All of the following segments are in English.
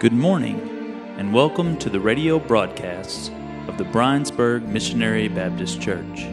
Good morning, and welcome to the radio broadcasts of the Brinesburg Missionary Baptist Church.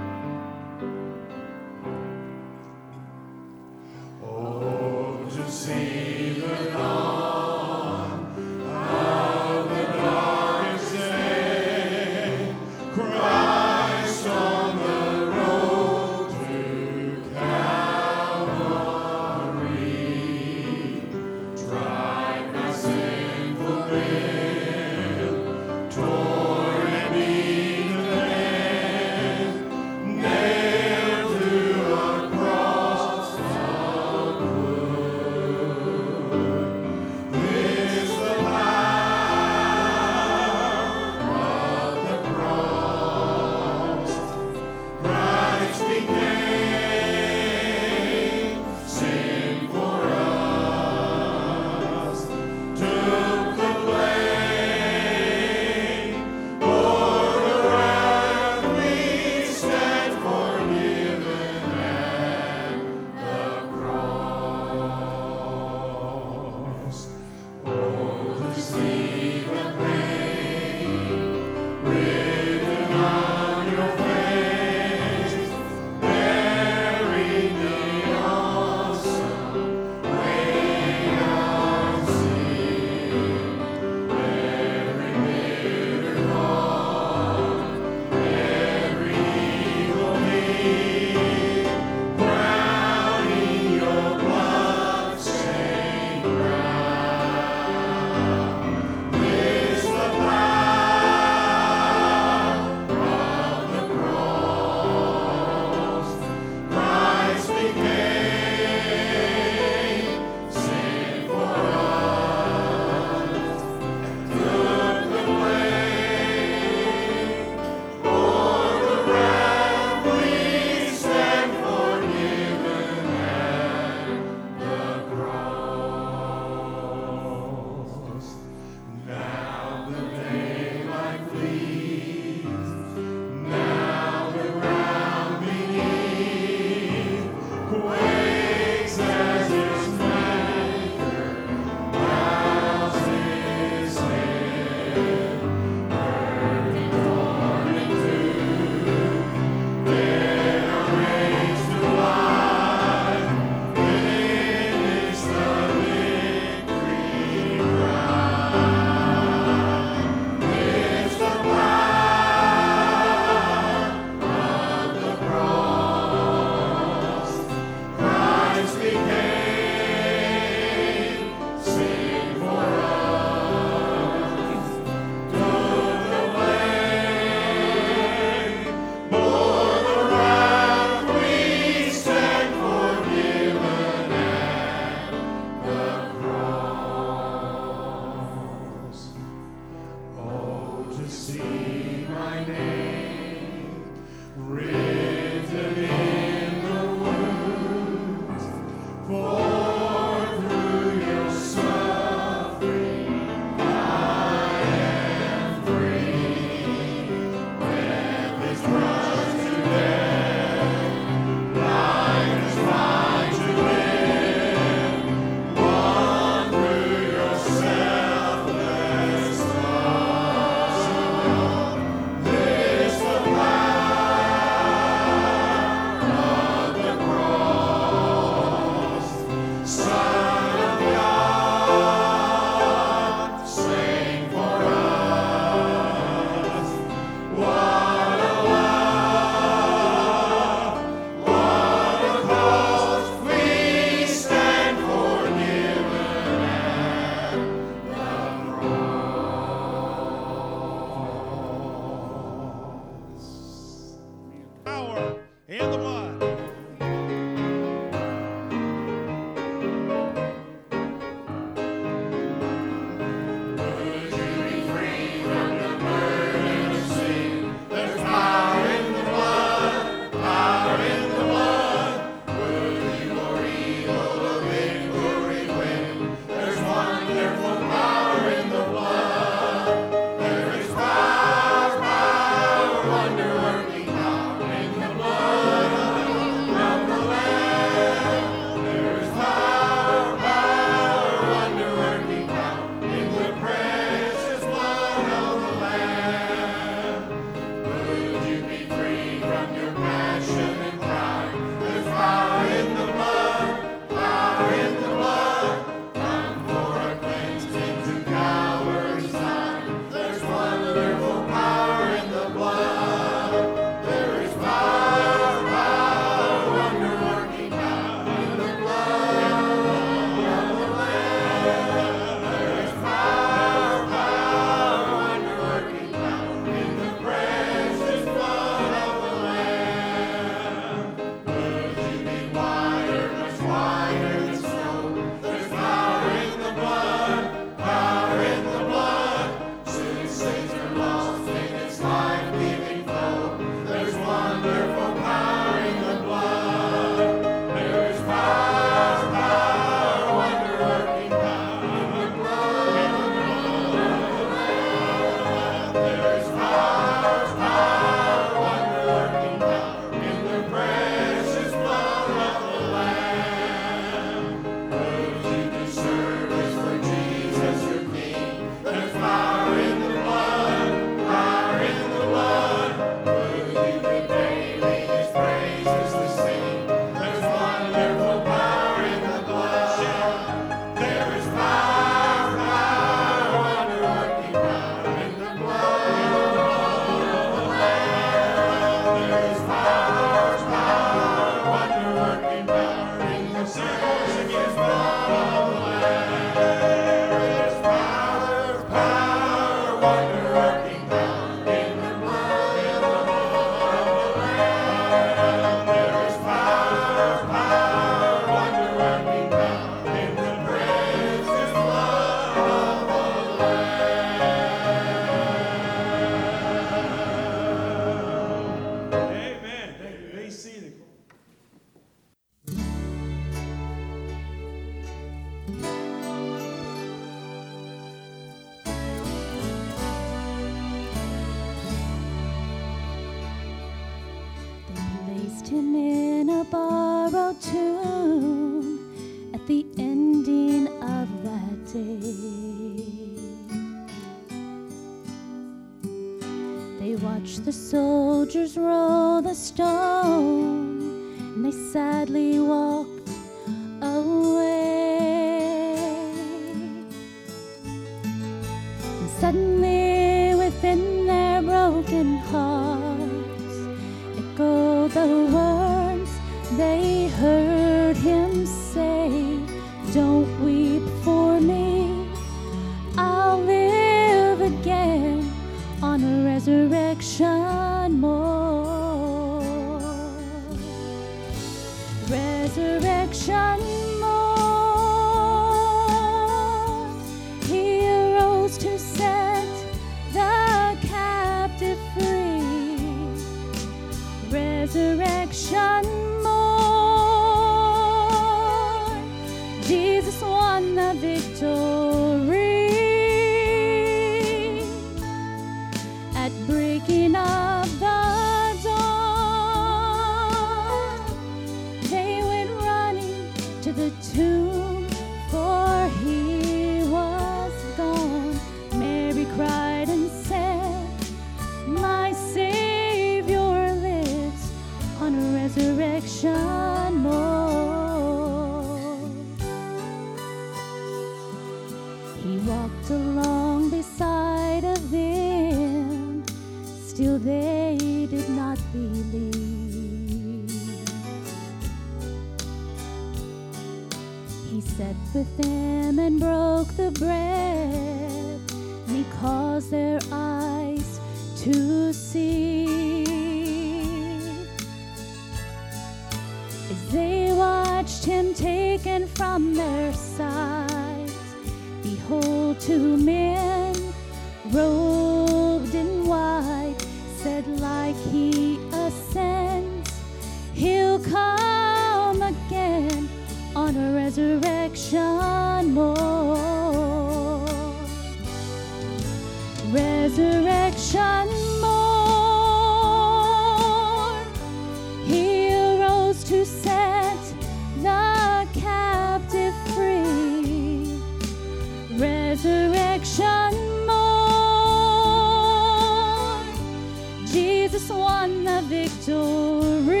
Jesus won the victory.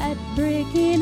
At breaking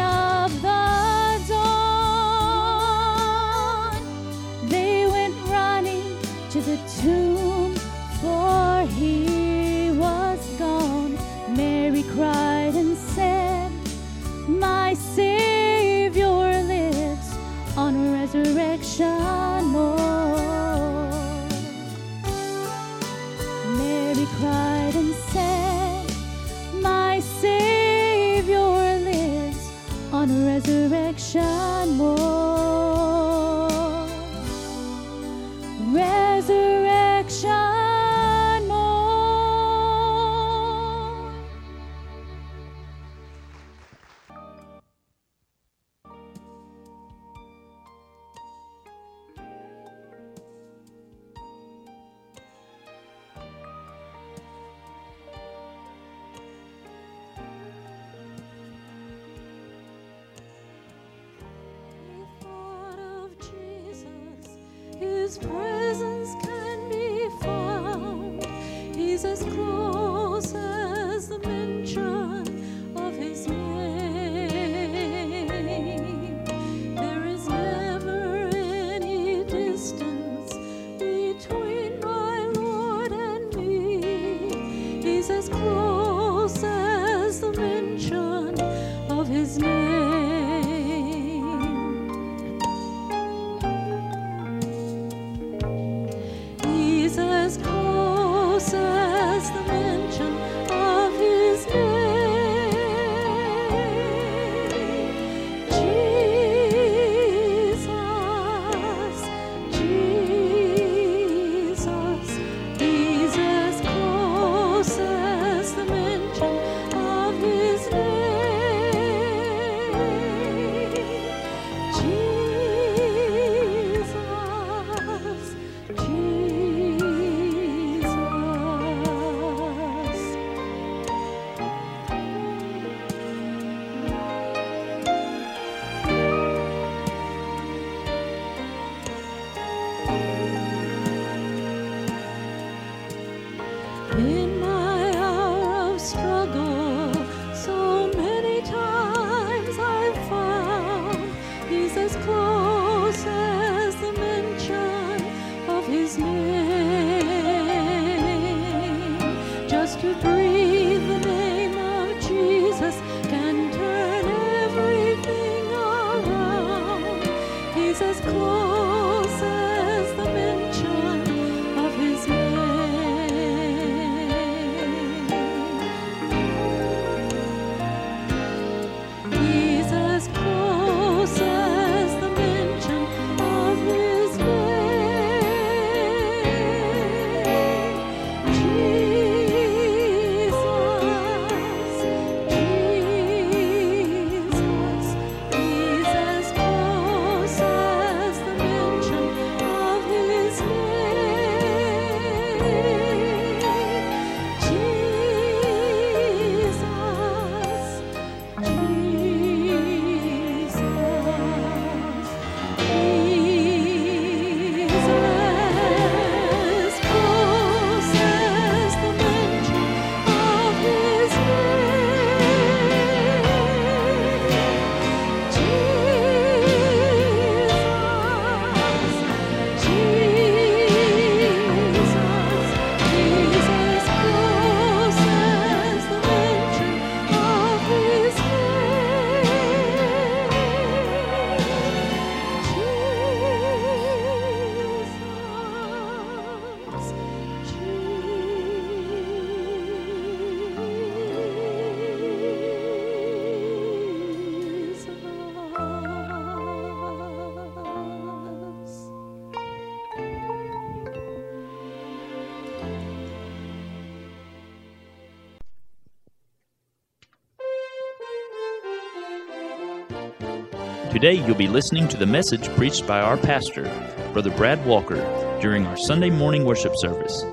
Today you'll be listening to the message preached by our pastor, Brother Brad Walker, during our Sunday morning worship service.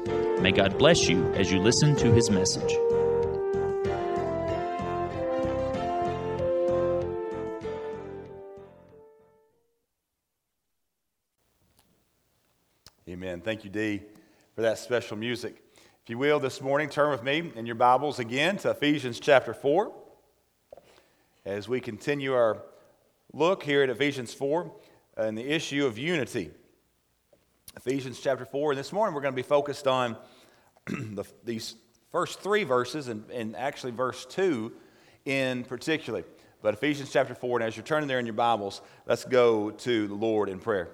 May God bless you as you listen to his message. Amen. Thank you, Dee, for that special music. If you will, this morning, turn with me in your Bibles again to Ephesians chapter 4 as we continue our look here at Ephesians 4 and the issue of unity. Ephesians chapter 4, and this morning we're going to be focused on the, these first three verses and, and actually verse 2 in particular. But Ephesians chapter 4, and as you're turning there in your Bibles, let's go to the Lord in prayer.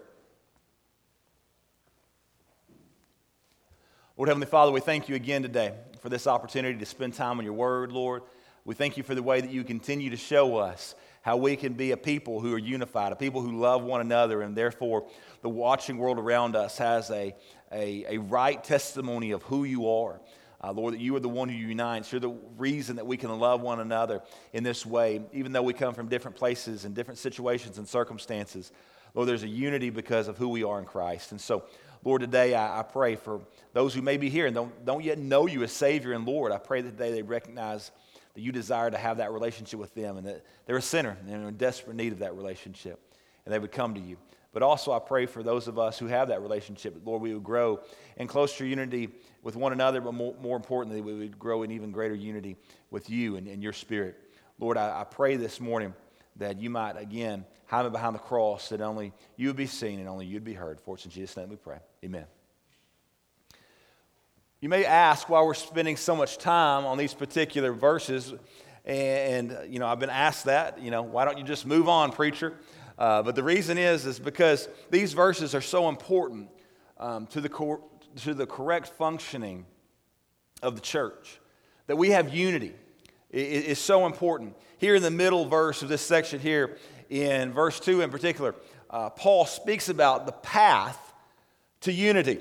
Lord Heavenly Father, we thank you again today for this opportunity to spend time on your word, Lord. We thank you for the way that you continue to show us how we can be a people who are unified, a people who love one another, and therefore the watching world around us has a, a, a right testimony of who you are. Uh, Lord, that you are the one who unites. You're the reason that we can love one another in this way, even though we come from different places and different situations and circumstances. Lord, there's a unity because of who we are in Christ. And so, Lord, today I, I pray for those who may be here and don't, don't yet know you as Savior and Lord. I pray that today they recognize that you desire to have that relationship with them and that they're a sinner and in desperate need of that relationship and they would come to you. But also, I pray for those of us who have that relationship, Lord, we would grow in closer unity with one another, but more, more importantly, we would grow in even greater unity with you and, and your spirit. Lord, I, I pray this morning that you might, again, hide me behind the cross, that only you would be seen and only you'd be heard. For it's in Jesus' name we pray. Amen. You may ask why we're spending so much time on these particular verses. And, you know, I've been asked that, you know, why don't you just move on, preacher? Uh, but the reason is, is because these verses are so important um, to, the cor- to the correct functioning of the church. That we have unity is so important. Here in the middle verse of this section here, in verse 2 in particular, uh, Paul speaks about the path to unity.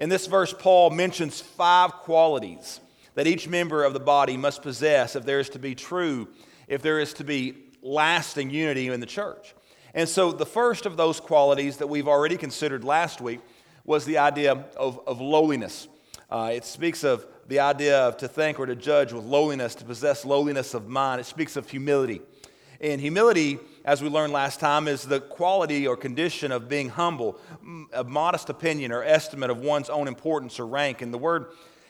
In this verse, Paul mentions five qualities that each member of the body must possess if there is to be true, if there is to be lasting unity in the church. And so, the first of those qualities that we've already considered last week was the idea of, of lowliness. Uh, it speaks of the idea of to think or to judge with lowliness, to possess lowliness of mind. It speaks of humility. And humility, as we learned last time, is the quality or condition of being humble, mm, a modest opinion or estimate of one's own importance or rank. And the word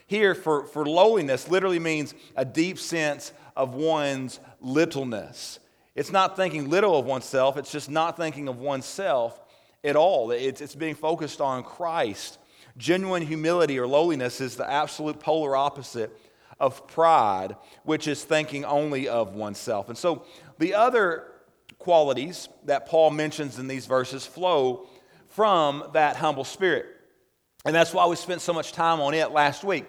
here for, for lowliness literally means a deep sense of one's littleness. It's not thinking little of oneself, it's just not thinking of oneself at all. It's, it's being focused on Christ. Genuine humility or lowliness is the absolute polar opposite of pride, which is thinking only of oneself. And so the other qualities that Paul mentions in these verses flow from that humble spirit. And that's why we spent so much time on it last week,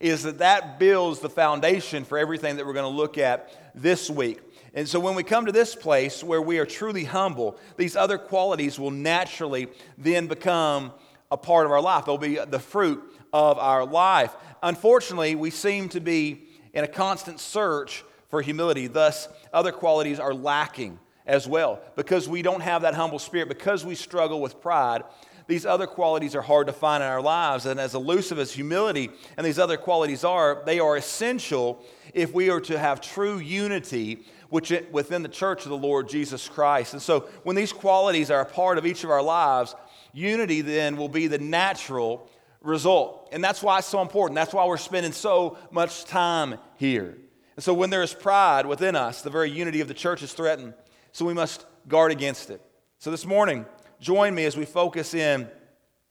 is that that builds the foundation for everything that we're going to look at this week. And so when we come to this place where we are truly humble, these other qualities will naturally then become a part of our life. They'll be the fruit of our life. Unfortunately, we seem to be in a constant search for humility. Thus, other qualities are lacking as well because we don't have that humble spirit, because we struggle with pride. These other qualities are hard to find in our lives. And as elusive as humility and these other qualities are, they are essential if we are to have true unity which within the church of the Lord Jesus Christ. And so when these qualities are a part of each of our lives, unity then will be the natural result. And that's why it's so important. That's why we're spending so much time here. And so when there is pride within us, the very unity of the church is threatened. So we must guard against it. So this morning, join me as we focus in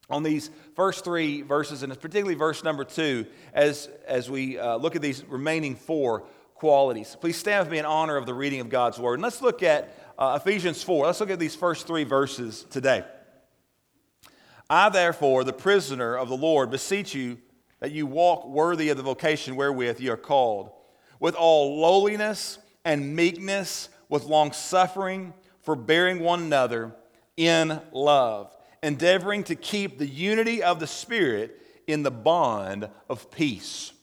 on these first three verses, and particularly verse number two, as, as we uh, look at these remaining four qualities. Please stand with me in honor of the reading of God's word. And let's look at uh, Ephesians 4. Let's look at these first three verses today. I, therefore, the prisoner of the Lord, beseech you that you walk worthy of the vocation wherewith you are called, with all lowliness and meekness, with long suffering, forbearing one another in love, endeavoring to keep the unity of the Spirit in the bond of peace.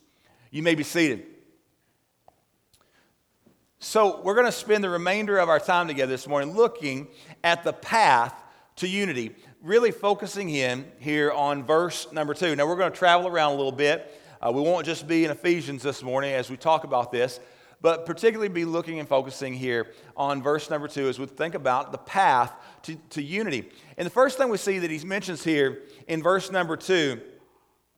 You may be seated. So, we're going to spend the remainder of our time together this morning looking at the path to unity, really focusing in here on verse number two. Now, we're going to travel around a little bit. Uh, we won't just be in Ephesians this morning as we talk about this, but particularly be looking and focusing here on verse number two as we think about the path to, to unity. And the first thing we see that he mentions here in verse number two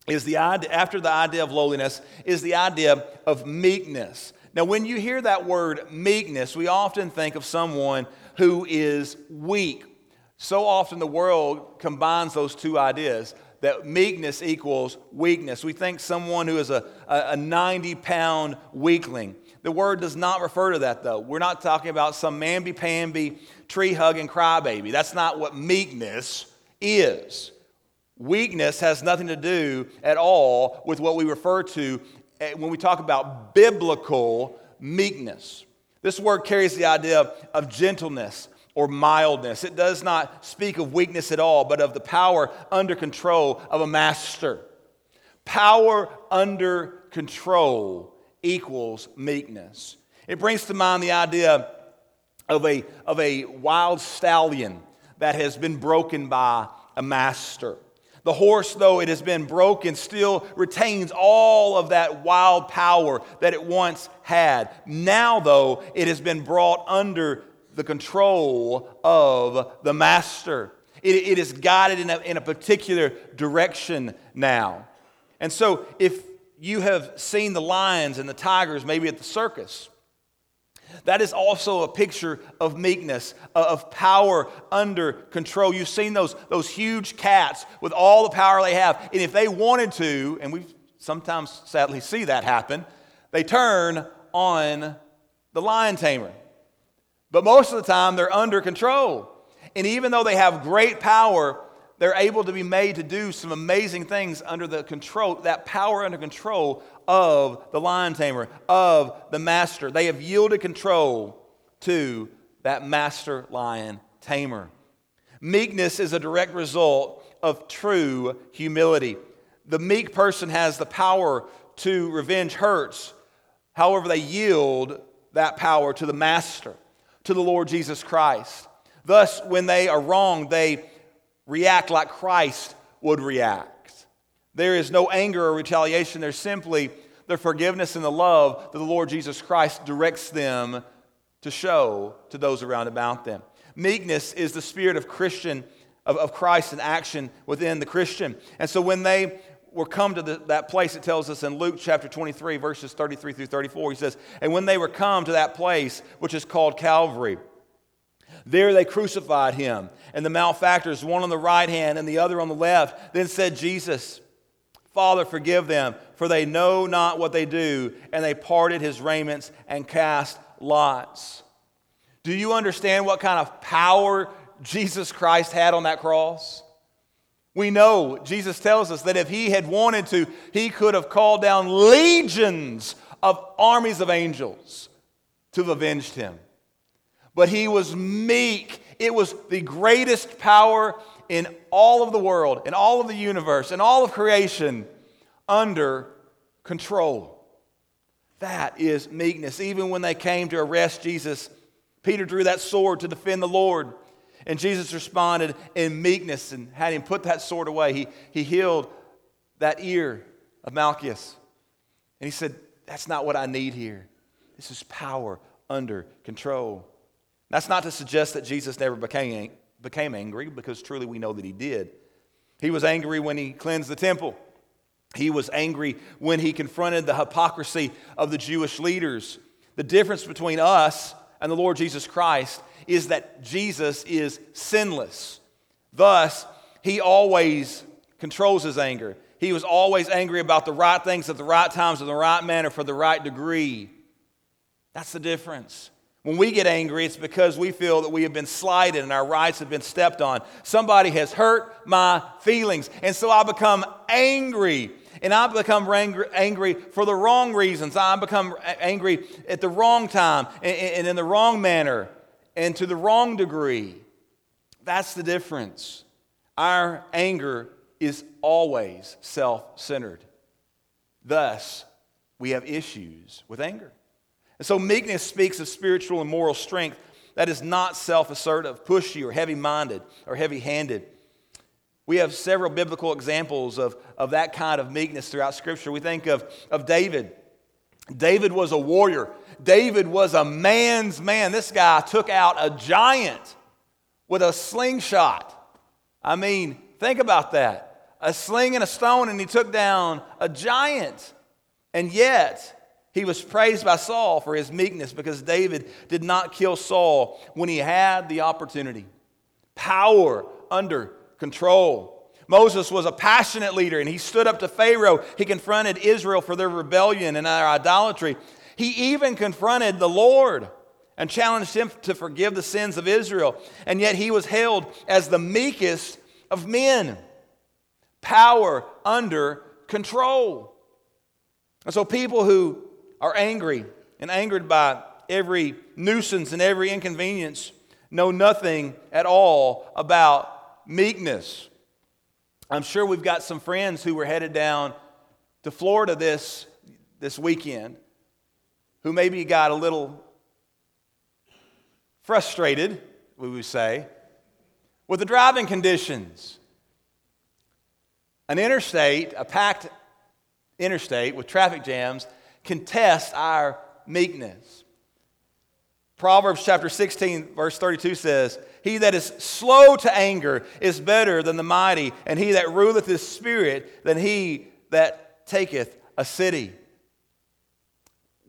is the idea, after the idea of lowliness, is the idea of meekness. Now, when you hear that word meekness, we often think of someone who is weak. So often the world combines those two ideas that meekness equals weakness. We think someone who is a, a 90 pound weakling. The word does not refer to that, though. We're not talking about some mamby pamby, tree hugging crybaby. That's not what meekness is. Weakness has nothing to do at all with what we refer to Eh, when we talk about biblical meekness. This word carries the idea of gentleness or mildness. It does not speak of weakness at all, but of the power under control of a master. Power under control equals meekness. It brings to mind the idea of a, of a wild stallion that has been broken by a master. The horse, though it has been broken, still retains all of that wild power that it once had. Now, though, it has been brought under the control of the master. It, it is guided in a, in a particular direction now. And so, if you have seen the lions and the tigers maybe at the circus, that is also a picture of meekness, uh, of power under control. You've seen those, those huge cats with all the power they have. And if they wanted to, and we sometimes sadly see that happen, they turn on the lion tamer. But most of the time, they're under control. And even though they have great power, they're able to be made to do some amazing things under the control, that power under control of the lion tamer, of the master. They have yielded control to that master lion tamer. Meekness is a direct result of true humility. The meek person has the power to revenge hurts. However, they yield that power to the master, to the Lord Jesus Christ. Thus, when they are wrong, they react like Christ would react. There is no anger or retaliation. There's simply the forgiveness and the love that the Lord Jesus Christ directs them to show to those around about them. Meekness is the spirit of Christian, of, of Christ in action within the Christian. And so when they were come to the, that place, it tells us in Luke chapter 23, verses 33 through 34, he says, And when they were come to that place, which is called Calvary, there they crucified him, and the malefactors, one on the right hand and the other on the left. Then said Jesus, Father, forgive them, for they know not what they do. And they parted his raiments and cast lots. Do you understand what kind of power Jesus Christ had on that cross? We know, Jesus tells us that if he had wanted to, he could have called down legions of armies of angels to have avenged him. But he was meek. It was the greatest power in all of the world, in all of the universe, in all of creation under control. That is meekness. Even when they came to arrest Jesus, Peter drew that sword to defend the Lord. And Jesus responded in meekness and had him put that sword away. He, he healed that ear of Malchus. And he said, That's not what I need here. This is power under control. That's not to suggest that Jesus never became, became angry, because truly we know that he did. He was angry when he cleansed the temple. He was angry when he confronted the hypocrisy of the Jewish leaders. The difference between us and the Lord Jesus Christ is that Jesus is sinless. Thus, he always controls his anger. He was always angry about the right things at the right times in the right manner for the right degree. That's the difference. When we get angry, it's because we feel that we have been slighted and our rights have been stepped on. Somebody has hurt my feelings. And so I become angry. And I become angry for the wrong reasons. I become angry at the wrong time and in the wrong manner and to the wrong degree. That's the difference. Our anger is always self centered. Thus, we have issues with anger. And so, meekness speaks of spiritual and moral strength that is not self assertive, pushy, or heavy minded or heavy handed. We have several biblical examples of, of that kind of meekness throughout Scripture. We think of, of David. David was a warrior. David was a man's man. This guy took out a giant with a slingshot. I mean, think about that a sling and a stone, and he took down a giant. And yet, he was praised by Saul for his meekness because David did not kill Saul when he had the opportunity. Power under control. Moses was a passionate leader and he stood up to Pharaoh. He confronted Israel for their rebellion and their idolatry. He even confronted the Lord and challenged him to forgive the sins of Israel. And yet he was hailed as the meekest of men. Power under control. And so people who are angry and angered by every nuisance and every inconvenience know nothing at all about meekness. I'm sure we've got some friends who were headed down to Florida this, this weekend who maybe got a little frustrated, we would say, with the driving conditions. An interstate, a packed interstate with traffic jams, can test our meekness. Proverbs chapter 16, verse 32 says, He that is slow to anger is better than the mighty, and he that ruleth his spirit than he that taketh a city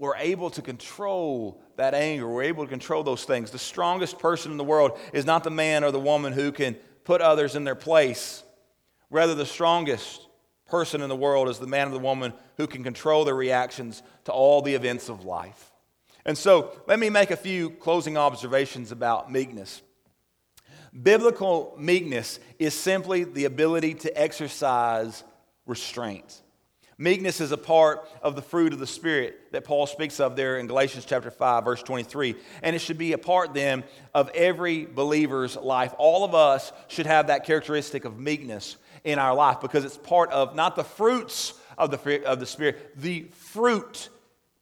we're able to control that anger. We're able to control those things. The strongest person in the world is not the man or the woman who can put others in their place. Rather, the strongest person in the world is the man or the woman who can control their reactions to all the events of life. And so, let me make a few closing observations about meekness. Biblical meekness is simply the ability to exercise restraint. Meekness is a part of the fruit of the Spirit that Paul speaks of there in Galatians chapter 5, verse 23. And it should be a part then of every believer's life. All of us should have that characteristic of meekness in our life because it's part of not the fruits of the, of the Spirit, the fruit.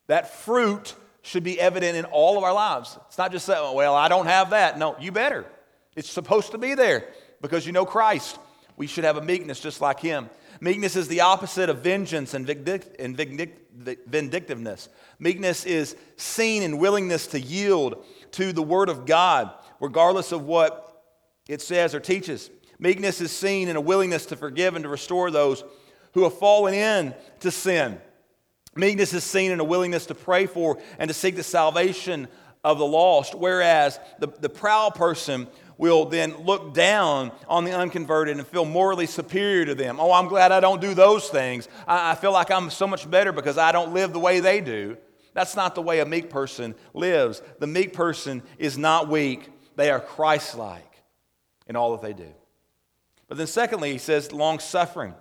That fruit should be evident in all of our lives. It's not just that, well, I don't have that. No, you better. It's supposed to be there because you know Christ. We should have a meekness just like Him. Meekness is the opposite of vengeance and, vindictiveness. Meekness is seen in willingness to yield to the Word of God, regardless of what it says or teaches. Meekness is seen in a willingness to forgive and to restore those who have fallen in to sin. Meekness is seen in a willingness to pray for and to seek the salvation of the lost, whereas the, the proud person will then look down on the unconverted and feel morally superior to them. Oh, I'm glad I don't do those things. I, I feel like I'm so much better because I don't live the way they do. That's not the way a meek person lives. The meek person is not weak, they are Christ like in all that they do. But then, secondly, he says long suffering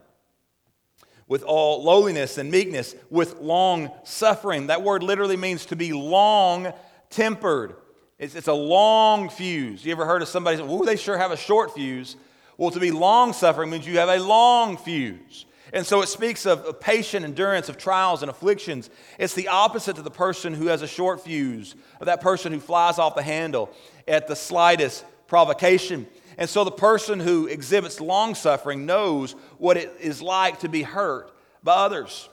with all lowliness and meekness, with long suffering. That word literally means to be long tempered. It's, it's a long fuse. You ever heard of somebody say, oh, they sure have a short fuse? Well, to be long suffering means you have a long fuse. And so it speaks of, of patient endurance of trials and afflictions. It's the opposite to the person who has a short fuse, of that person who flies off the handle at the slightest provocation. And so the person who exhibits long suffering knows what it is like to be hurt by others.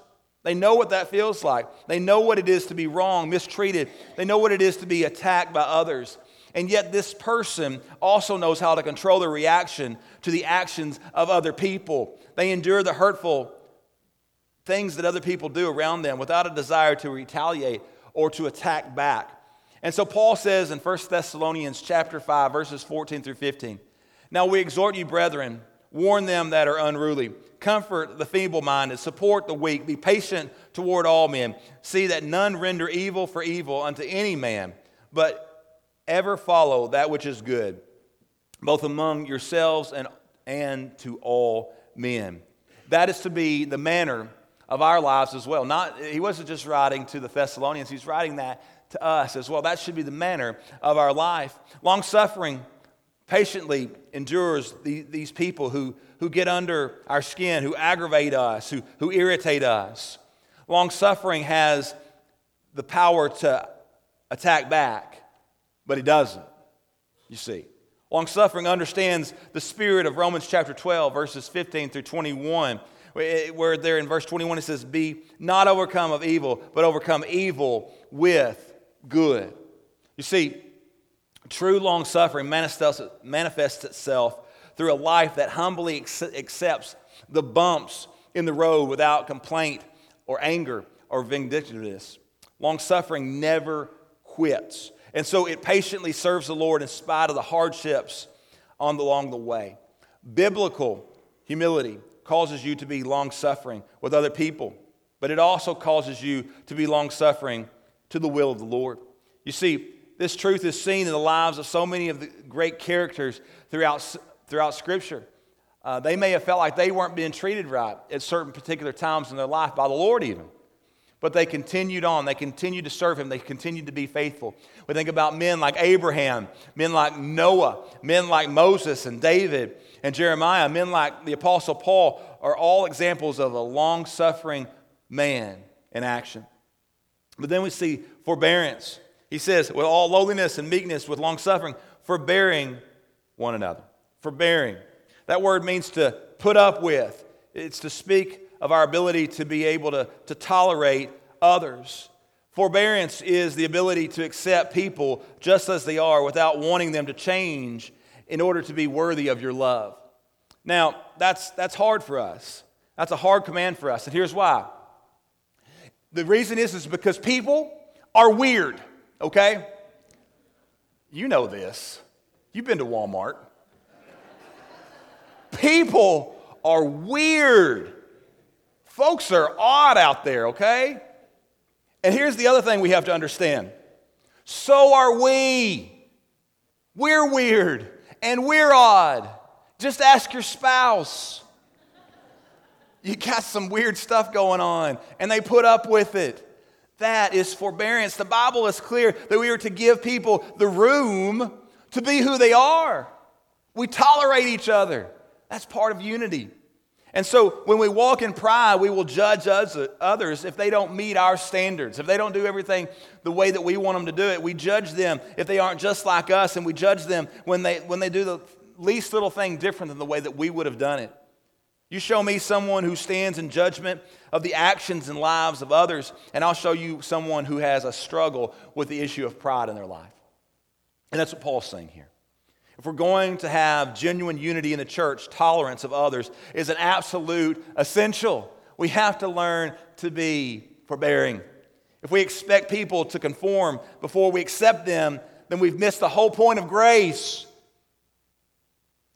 They know what that feels like. They know what it is to be wrong, mistreated. They know what it is to be attacked by others. And yet, this person also knows how to control their reaction to the actions of other people. They endure the hurtful things that other people do around them without a desire to retaliate or to attack back. And so Paul says in 1 Thessalonians chapter 5 verses 14 through 15, "Now we exhort you brethren, warn them that are unruly, comfort the feeble-minded, support the weak, be patient toward all men. See that none render evil for evil unto any man, but ever follow that which is good, both among yourselves and and to all men." That is to be the manner of our lives as well. Not, he wasn't just writing to the Thessalonians, he's writing that to us as well. That should be the manner of our life. Long suffering patiently endures the, these people who, who get under our skin, who aggravate us, who, who irritate us. Long suffering has the power to attack back, but he doesn't, you see. Long suffering understands the spirit of Romans chapter 12, verses 15 through 21, eh, where there in verse 21 it says, Be not overcome of evil, but overcome evil with good. You see, true long suffering manifests, itself through a life that humbly accepts the bumps in the road without complaint or anger or vindictiveness. Long suffering never quits. And so it patiently serves the Lord in spite of the hardships on the, along the way. Biblical humility causes you to be long suffering with other people, but it also causes you to be long suffering to the will of the Lord. You see, this truth is seen in the lives of so many of the great characters throughout, throughout Scripture. Uh, they may have felt like they weren't being treated right at certain particular times in their life by the Lord, even. But they continued on. They continued to serve Him. They continued to be faithful. We think about men like Abraham, men like Noah, men like Moses and David and Jeremiah, men like the Apostle Paul are all examples of a long suffering man in action. But then we see forbearance. He says, with all lowliness and meekness, with long suffering, forbearing one another. Forbearing. That word means to put up with, it's to speak of our ability to be able to, to tolerate others. Forbearance is the ability to accept people just as they are without wanting them to change in order to be worthy of your love. Now, that's, that's hard for us. That's a hard command for us. And here's why. The reason is, is because people are weird, okay? You know this. You've been to Walmart. People are weird. Folks are odd out there, okay? And here's the other thing we have to understand so are we. We're weird and we're odd. Just ask your spouse. You got some weird stuff going on, and they put up with it. That is forbearance. The Bible is clear that we are to give people the room to be who they are. We tolerate each other. That's part of unity. And so when we walk in pride, we will judge others if they don't meet our standards. If they don't do everything the way that we want them to do it, we judge them if they aren't just like us, and we judge them when they, when they do the least little thing different than the way that we would have done it. You show me someone who stands in judgment of the actions and lives of others, and I'll show you someone who has a struggle with the issue of pride in their life. And that's what Paul's saying here. If we're going to have genuine unity in the church, tolerance of others is an absolute essential. We have to learn to be forbearing. If we expect people to conform before we accept them, then we've missed the whole point of grace.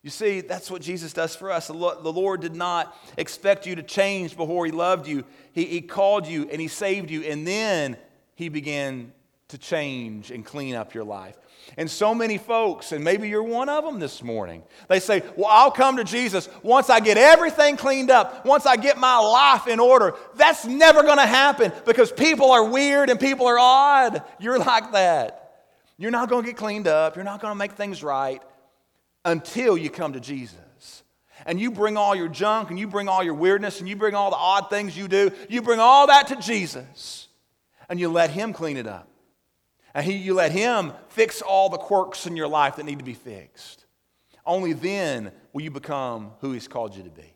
You see, that's what Jesus does for us. The Lord did not expect you to change before He loved you. He, he called you and He saved you, and then He began to change and clean up your life. And so many folks, and maybe you're one of them this morning, they say, Well, I'll come to Jesus once I get everything cleaned up, once I get my life in order. That's never going to happen because people are weird and people are odd. You're like that. You're not going to get cleaned up, you're not going to make things right until you come to Jesus. And you bring all your junk and you bring all your weirdness and you bring all the odd things you do, you bring all that to Jesus and you let Him clean it up. And he, you let Him fix all the quirks in your life that need to be fixed. Only then will you become who He's called you to be.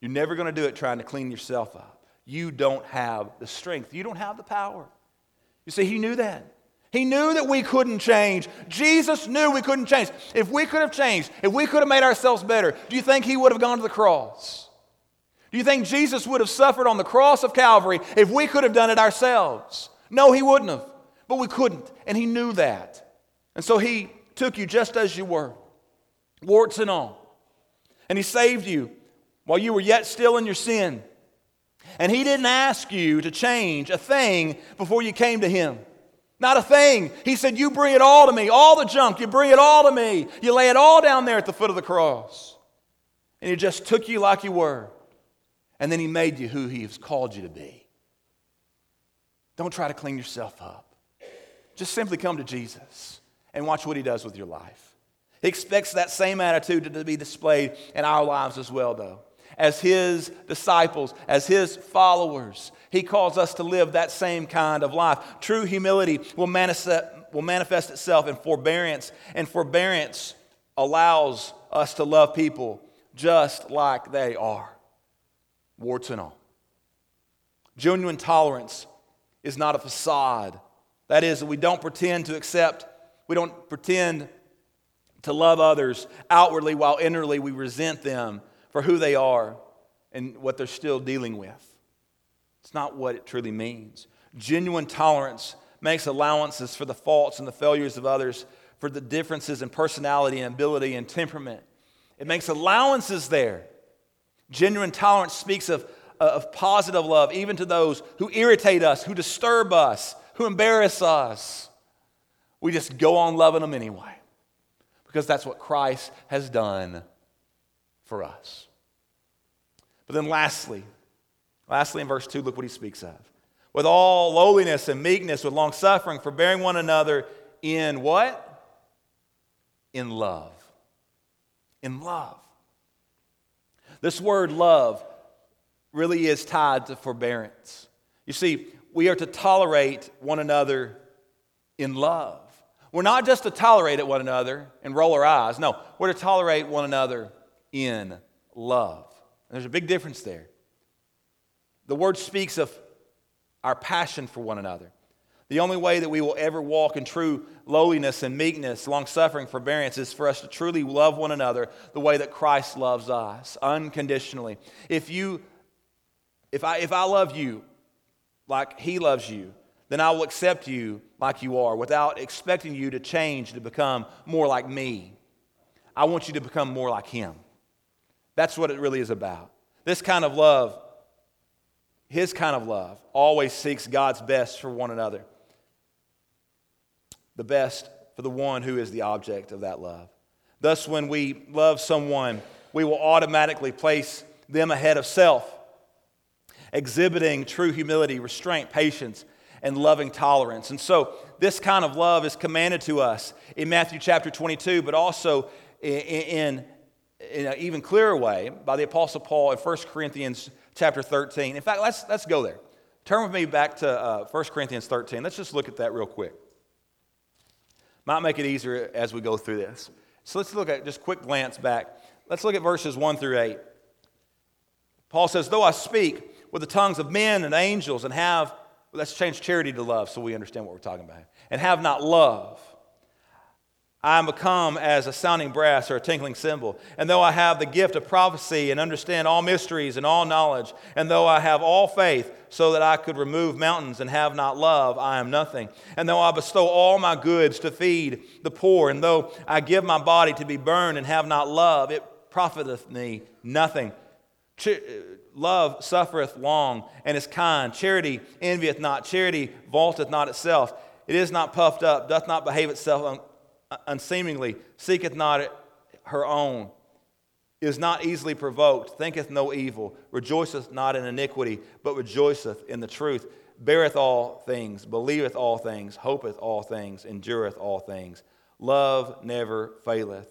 You're never going to do it trying to clean yourself up. You don't have the strength, you don't have the power. You see, He knew that. He knew that we couldn't change. Jesus knew we couldn't change. If we could have changed, if we could have made ourselves better, do you think He would have gone to the cross? Do you think Jesus would have suffered on the cross of Calvary if we could have done it ourselves? No, He wouldn't have. But we couldn't, and He knew that. And so He took you just as you were, warts and all. And He saved you while you were yet still in your sin. And He didn't ask you to change a thing before you came to Him. Not a thing. He said, You bring it all to me, all the junk, you bring it all to me. You lay it all down there at the foot of the cross. And He just took you like you were. And then He made you who He has called you to be. Don't try to clean yourself up. Just simply come to Jesus and watch what He does with your life. He expects that same attitude to be displayed in our lives as well, though. As His disciples, as His followers, He calls us to live that same kind of life. True humility will manifest, will manifest itself in forbearance, and forbearance allows us to love people just like they are, warts and all. Genuine tolerance is not a facade that is, we don't pretend to accept, we don't pretend to love others outwardly while inwardly we resent them for who they are and what they're still dealing with. It's not what it truly means. Genuine tolerance makes allowances for the faults and the failures of others, for the differences in personality and ability and temperament. It makes allowances there. Genuine tolerance speaks of, uh, of positive love, even to those who irritate us, who disturb us, who embarrass us. We just go on loving them anyway because that's what Christ has done for us. But then, lastly, lastly in verse 2, look what he speaks of. With all lowliness and meekness, with long suffering, forbearing one another in what? In love. In love. This word love really is tied to forbearance. You see, we are to tolerate one another in love. We're not just to tolerate at one another and roll our eyes. No, we're to tolerate one another in love. And there's a big difference there. The word speaks of our passion for one another. The only way that we will ever walk in true lowliness and meekness, long suffering, forbearance is for us to truly love one another the way that Christ loves us, unconditionally. If you if I if I love you like He loves you, then I will accept you like you are without expecting you to change to become more like me. I want you to become more like Him. That's what it really is about. This kind of love, His kind of love, always seeks God's best for one another, the best for the one who is the object of that love. Thus, when we love someone, we will automatically place them ahead of self exhibiting true humility, restraint, patience, and loving tolerance. And so, this kind of love is commanded to us in Matthew chapter 22, but also in, in an even clearer way by the Apostle Paul in 1 Corinthians chapter 13. In fact, let's, let's go there. Turn with me back to uh, 1 Corinthians 13. Let's just look at that real quick. Might make it easier as we go through this. So let's look at just quick glance back. Let's look at verses 1 through 8. Paul says, Though I speak with the tongues of men and angels and have, let's change charity to love so we understand what we're talking about, and have not love, I am become as a sounding brass or a tinkling cymbal. And though I have the gift of prophecy and understand all mysteries and all knowledge, and though I have all faith so that I could remove mountains and have not love, I am nothing. And though I bestow all my goods to feed the poor, and though I give my body to be burned and have not love, it profiteth me nothing. Ch- uh, love suffereth long and is kind. Charity envieth not. Charity vaunteth not itself. It is not puffed up, doth not behave itself Uh, unseemingly, seeketh not her own, is not easily provoked, thinketh no evil, rejoiceth not in iniquity, but rejoiceth in the truth, beareth all things, believeth all things, hopeth all things, endureth all things. Love never faileth.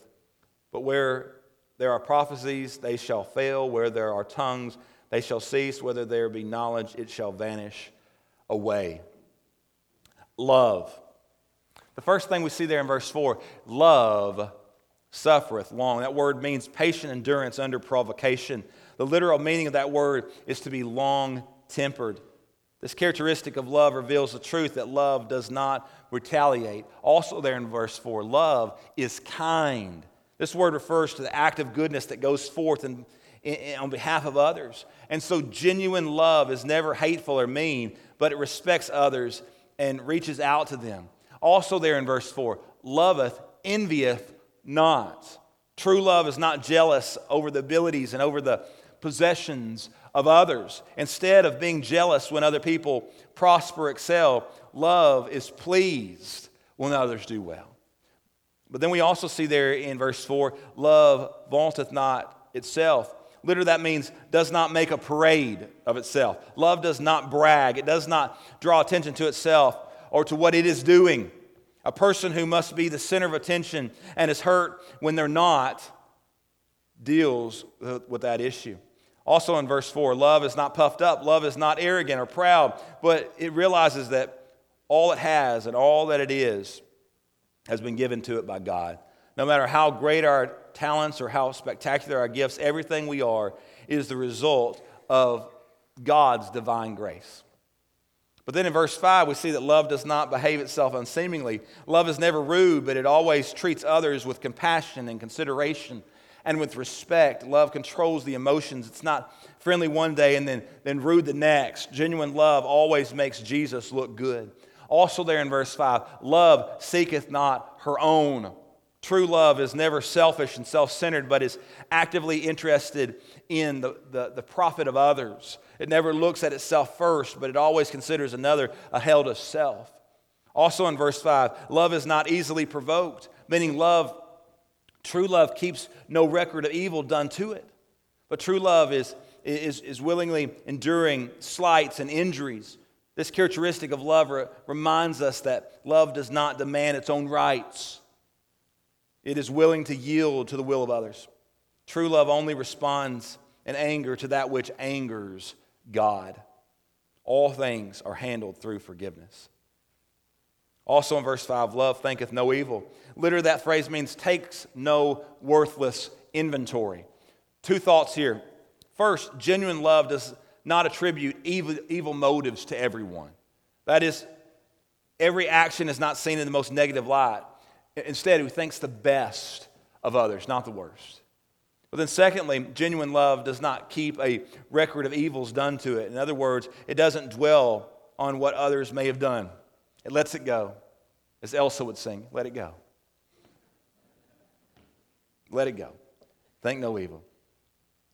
But where there are prophecies, they shall fail. Where there are tongues, they shall cease. Whether there be knowledge, it shall vanish away. Love the first thing we see there in verse 4 love suffereth long. That word means patient endurance under provocation. The literal meaning of that word is to be long tempered. This characteristic of love reveals the truth that love does not retaliate. Also, there in verse 4, love is kind. This word refers to the act of goodness that goes forth in, in, in, on behalf of others. And so, genuine love is never hateful or mean, but it respects others and reaches out to them. Also, there in verse 4, loveth, envieth not. True love is not jealous over the abilities and over the possessions of others. Instead of being jealous when other people prosper, excel, love is pleased when others do well. But then we also see there in verse 4 love vaunteth not itself. Literally, that means does not make a parade of itself. Love does not brag, it does not draw attention to itself or to what it is doing. A person who must be the center of attention and is hurt when they're not deals with that issue. Also in verse 4, love is not puffed up, love is not arrogant or proud, but it realizes that all it has and all that it is has been given to it by God. No matter how great our talents or how spectacular our gifts, everything we are is the result of God's divine grace. But then in verse 5, we see that love does not behave itself unseemingly. Love is never rude, but it always treats others with compassion and consideration and with respect. Love controls the emotions. It's not friendly one day and then, then rude the next. Genuine love always makes Jesus look good. Also, there in verse 5, love seeketh not her own. True love is never selfish and self centered, but is actively interested in the, the, the profit of others. It never looks at itself first, but it always considers another ahead of self. Also in verse 5, love is not easily provoked, meaning love, true love keeps no record of evil done to it. But true love is, is, is willingly enduring slights and injuries. This characteristic of love reminds us that love does not demand its own rights. It is willing to yield to the will of others. True love only responds in anger to that which angers God. All things are handled through forgiveness. Also in verse 5, love thinketh no evil. Literally, that phrase means takes no worthless inventory. Two thoughts here. First, genuine love does not attribute evil, evil motives to everyone. That is, every action is not seen in the most negative light. Instead, who thinks the best of others, not the worst. But then, secondly, genuine love does not keep a record of evils done to it. In other words, it doesn't dwell on what others may have done, it lets it go. As Elsa would sing, let it go. Let it go. Think no evil.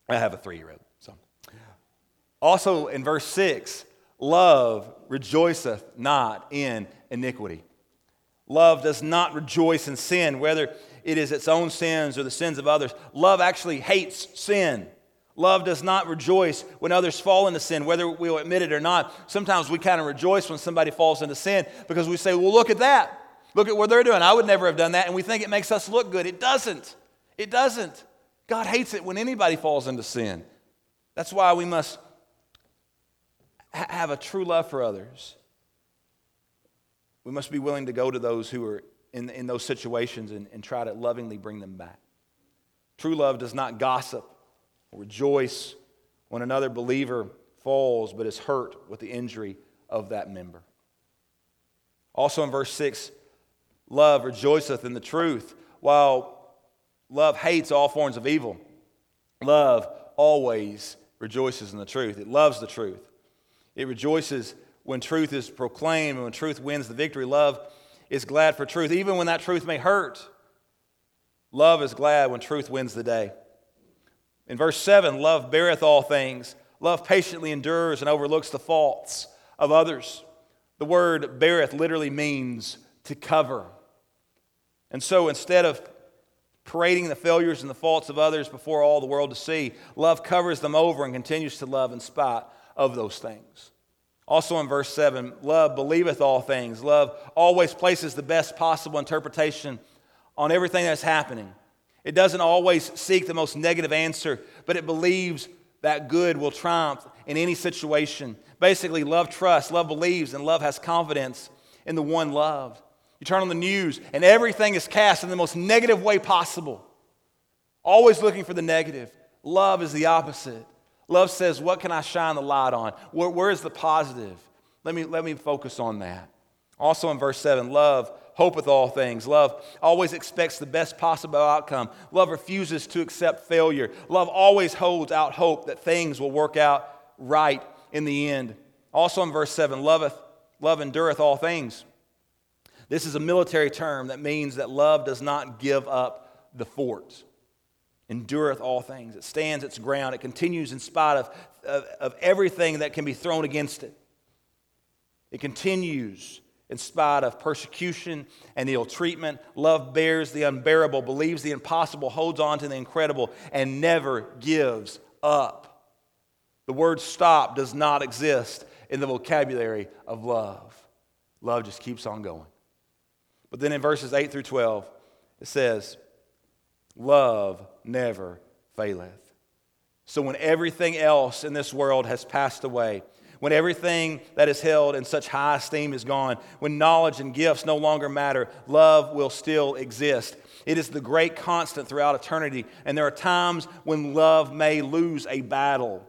I have a three year old. So. Also in verse 6, love rejoiceth not in iniquity. Love does not rejoice in sin, whether it is its own sins or the sins of others. Love actually hates sin. Love does not rejoice when others fall into sin, whether we'll admit it or not. Sometimes we kind of rejoice when somebody falls into sin because we say, well, look at that. Look at what they're doing. I would never have done that. And we think it makes us look good. It doesn't. It doesn't. God hates it when anybody falls into sin. That's why we must ha- have a true love for others. We must be willing to go to those who are in, in those situations and, and try to lovingly bring them back. True love does not gossip or rejoice when another believer falls but is hurt with the injury of that member. Also in verse 6, Love rejoiceth in the truth, while love hates all forms of evil. Love always rejoices in the truth. It loves the truth. It rejoices when truth is proclaimed and when truth wins the victory. Love is glad for truth, even when that truth may hurt. Love is glad when truth wins the day. In verse 7, love beareth all things. Love patiently endures and overlooks the faults of others. The word beareth literally means to cover. And so instead of parading the failures and the faults of others before all the world to see, love covers them over and continues to love in spite of those things. Also in verse 7, love believeth all things. Love always places the best possible interpretation on everything that's happening. It doesn't always seek the most negative answer, but it believes that good will triumph in any situation. Basically, love trusts, love believes, and love has confidence in the one loved. You turn on the news, and everything is cast in the most negative way possible. Always looking for the negative. Love is the opposite. Love says, What can I shine the light on? Where, where is the positive? Let me, let me focus on that. Also in verse 7, love hopeth all things. Love always expects the best possible outcome. Love refuses to accept failure. Love always holds out hope that things will work out right in the end. Also in verse 7, loveth, love endureth all things. This is a military term that means that love does not give up the fort endureth all things. It stands its ground. It continues in spite of, of, of, everything that can be thrown against it. It continues in spite of persecution and ill treatment. Love bears the unbearable, believes the impossible, holds on to the incredible, and never gives up. The word stop does not exist in the vocabulary of love. Love just keeps on going. But then in verses 8 through 12, it says, Love never faileth. So when everything else in this world has passed away, when everything that is held in such high esteem is gone, when knowledge and gifts no longer matter, love will still exist. It is the great constant throughout eternity, and there are times when love may lose a battle,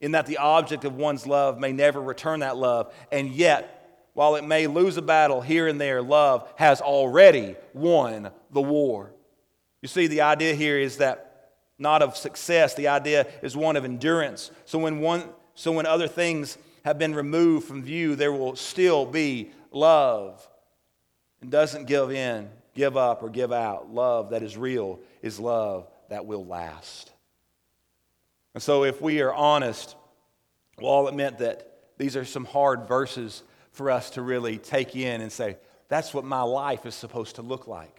in that the object of one's love may never return that love. And yet, while it may lose a battle here and there, love has already won the war. You see, the idea here is that not of success, the idea is one of endurance. So when, one, so when other things have been removed from view, there will still be love. And doesn't give in, give up, or give out. Love that is real is love that will last. And so, if we are honest, well, it meant that these are some hard verses for us to really take in and say, that's what my life is supposed to look like.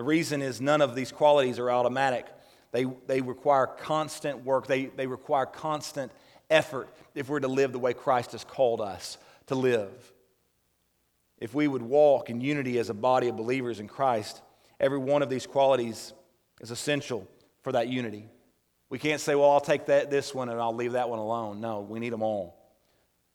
The reason is none of these qualities are automatic. They, they require constant work, they, they require constant effort if we're to live the way Christ has called us to live. If we would walk in unity as a body of believers in Christ, every one of these qualities is essential for that unity. We can't say, well, I'll take that, this one and I'll leave that one alone. No, we need them all.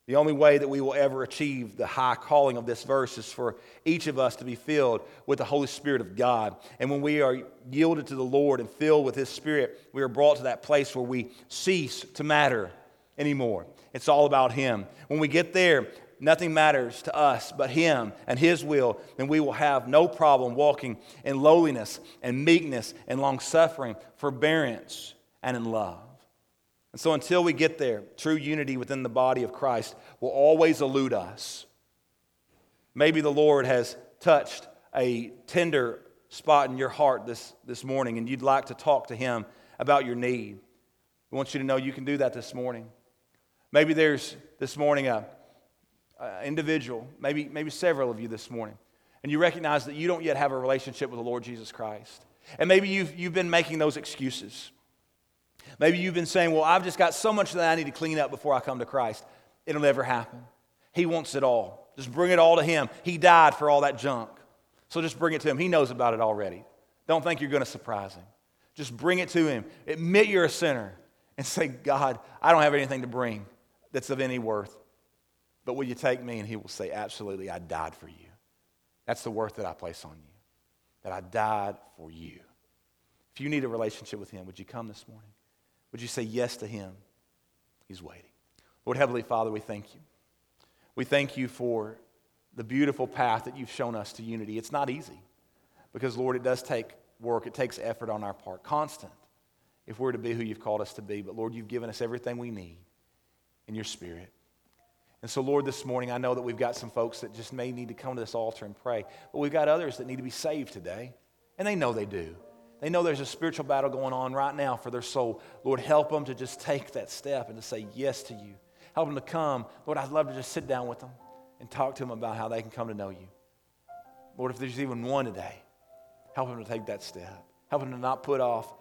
The only way that we will ever achieve the high calling of this verse is for each of us to be filled with the Holy Spirit of God. And when we are yielded to the Lord and filled with His Spirit, we are brought to that place where we cease to matter anymore. It's all about Him. When we get there, nothing matters to us but Him and His will, then we will have no problem walking in lowliness and meekness and long suffering, forbearance, and in love. And so until we get there, true unity within the body of Christ will always elude us. Maybe the Lord has touched a tender spot in your heart this, this morning and you'd like to talk to Him about your need. We want you to know you can do that this morning. Maybe there's this morning a, a individual, maybe, maybe several of you this morning, and you recognize that you don't yet have a relationship with the Lord Jesus Christ. And maybe you've, you've been making those excuses. Maybe you've been saying, Well, I've just got so much that I need to clean up before I come to Christ. It'll never happen. He wants it all. Just bring it all to Him. He died for all that junk. So just bring it to Him. He knows about it already. Don't think you're going to surprise Him. Just bring it to Him. Admit you're a sinner and say, God, I don't have anything to bring that's of any worth. But will you take me? And He will say, Absolutely, I died for you. That's the worth that I place on you, that I died for you. If you need a relationship with Him, would you come this morning? Would you say yes to him? He's waiting. Lord Heavenly Father, we thank you. We thank you for the beautiful path that you've shown us to unity. It's not easy because, Lord, it does take work, it takes effort on our part, constant, if we're to be who you've called us to be. But, Lord, you've given us everything we need in your spirit. And so, Lord, this morning, I know that we've got some folks that just may need to come to this altar and pray, but we've got others that need to be saved today, and they know they do. They know there's a spiritual battle going on right now for their soul. Lord, help them to just take that step and to say yes to you. Help them to come. Lord, I'd love to just sit down with them and talk to them about how they can come to know you. Lord, if there's even one today, help them to take that step. Help them to not put off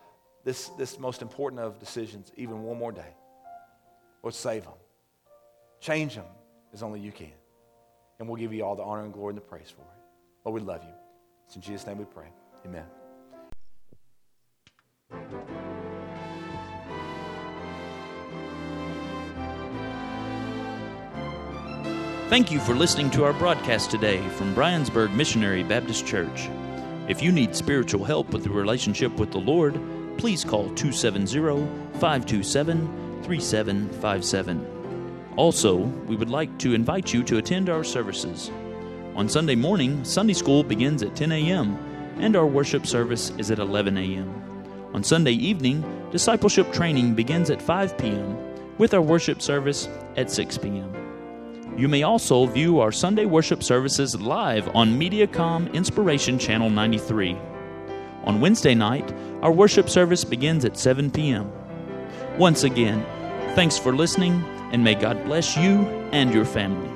this, this most important of decisions even one more day. Lord, save them. Change them as only you can. And we'll give you all the honor and glory and the praise for it. Lord, we love you. It's in Jesus' name we pray. Amen. Thank you for listening to our broadcast today from Briensburg Missionary Baptist Church. If you need spiritual help with the relationship with the Lord, please call 270 527 3757. Also, we would like to invite you to attend our services. On Sunday morning, Sunday school begins at 10 a.m., and our worship service is at 11 a.m. On Sunday evening, discipleship training begins at 5 p.m., with our worship service at 6 p.m. You may also view our Sunday worship services live on Mediacom Inspiration Channel 93. On Wednesday night, our worship service begins at 7 p.m. Once again, thanks for listening, and may God bless you and your family.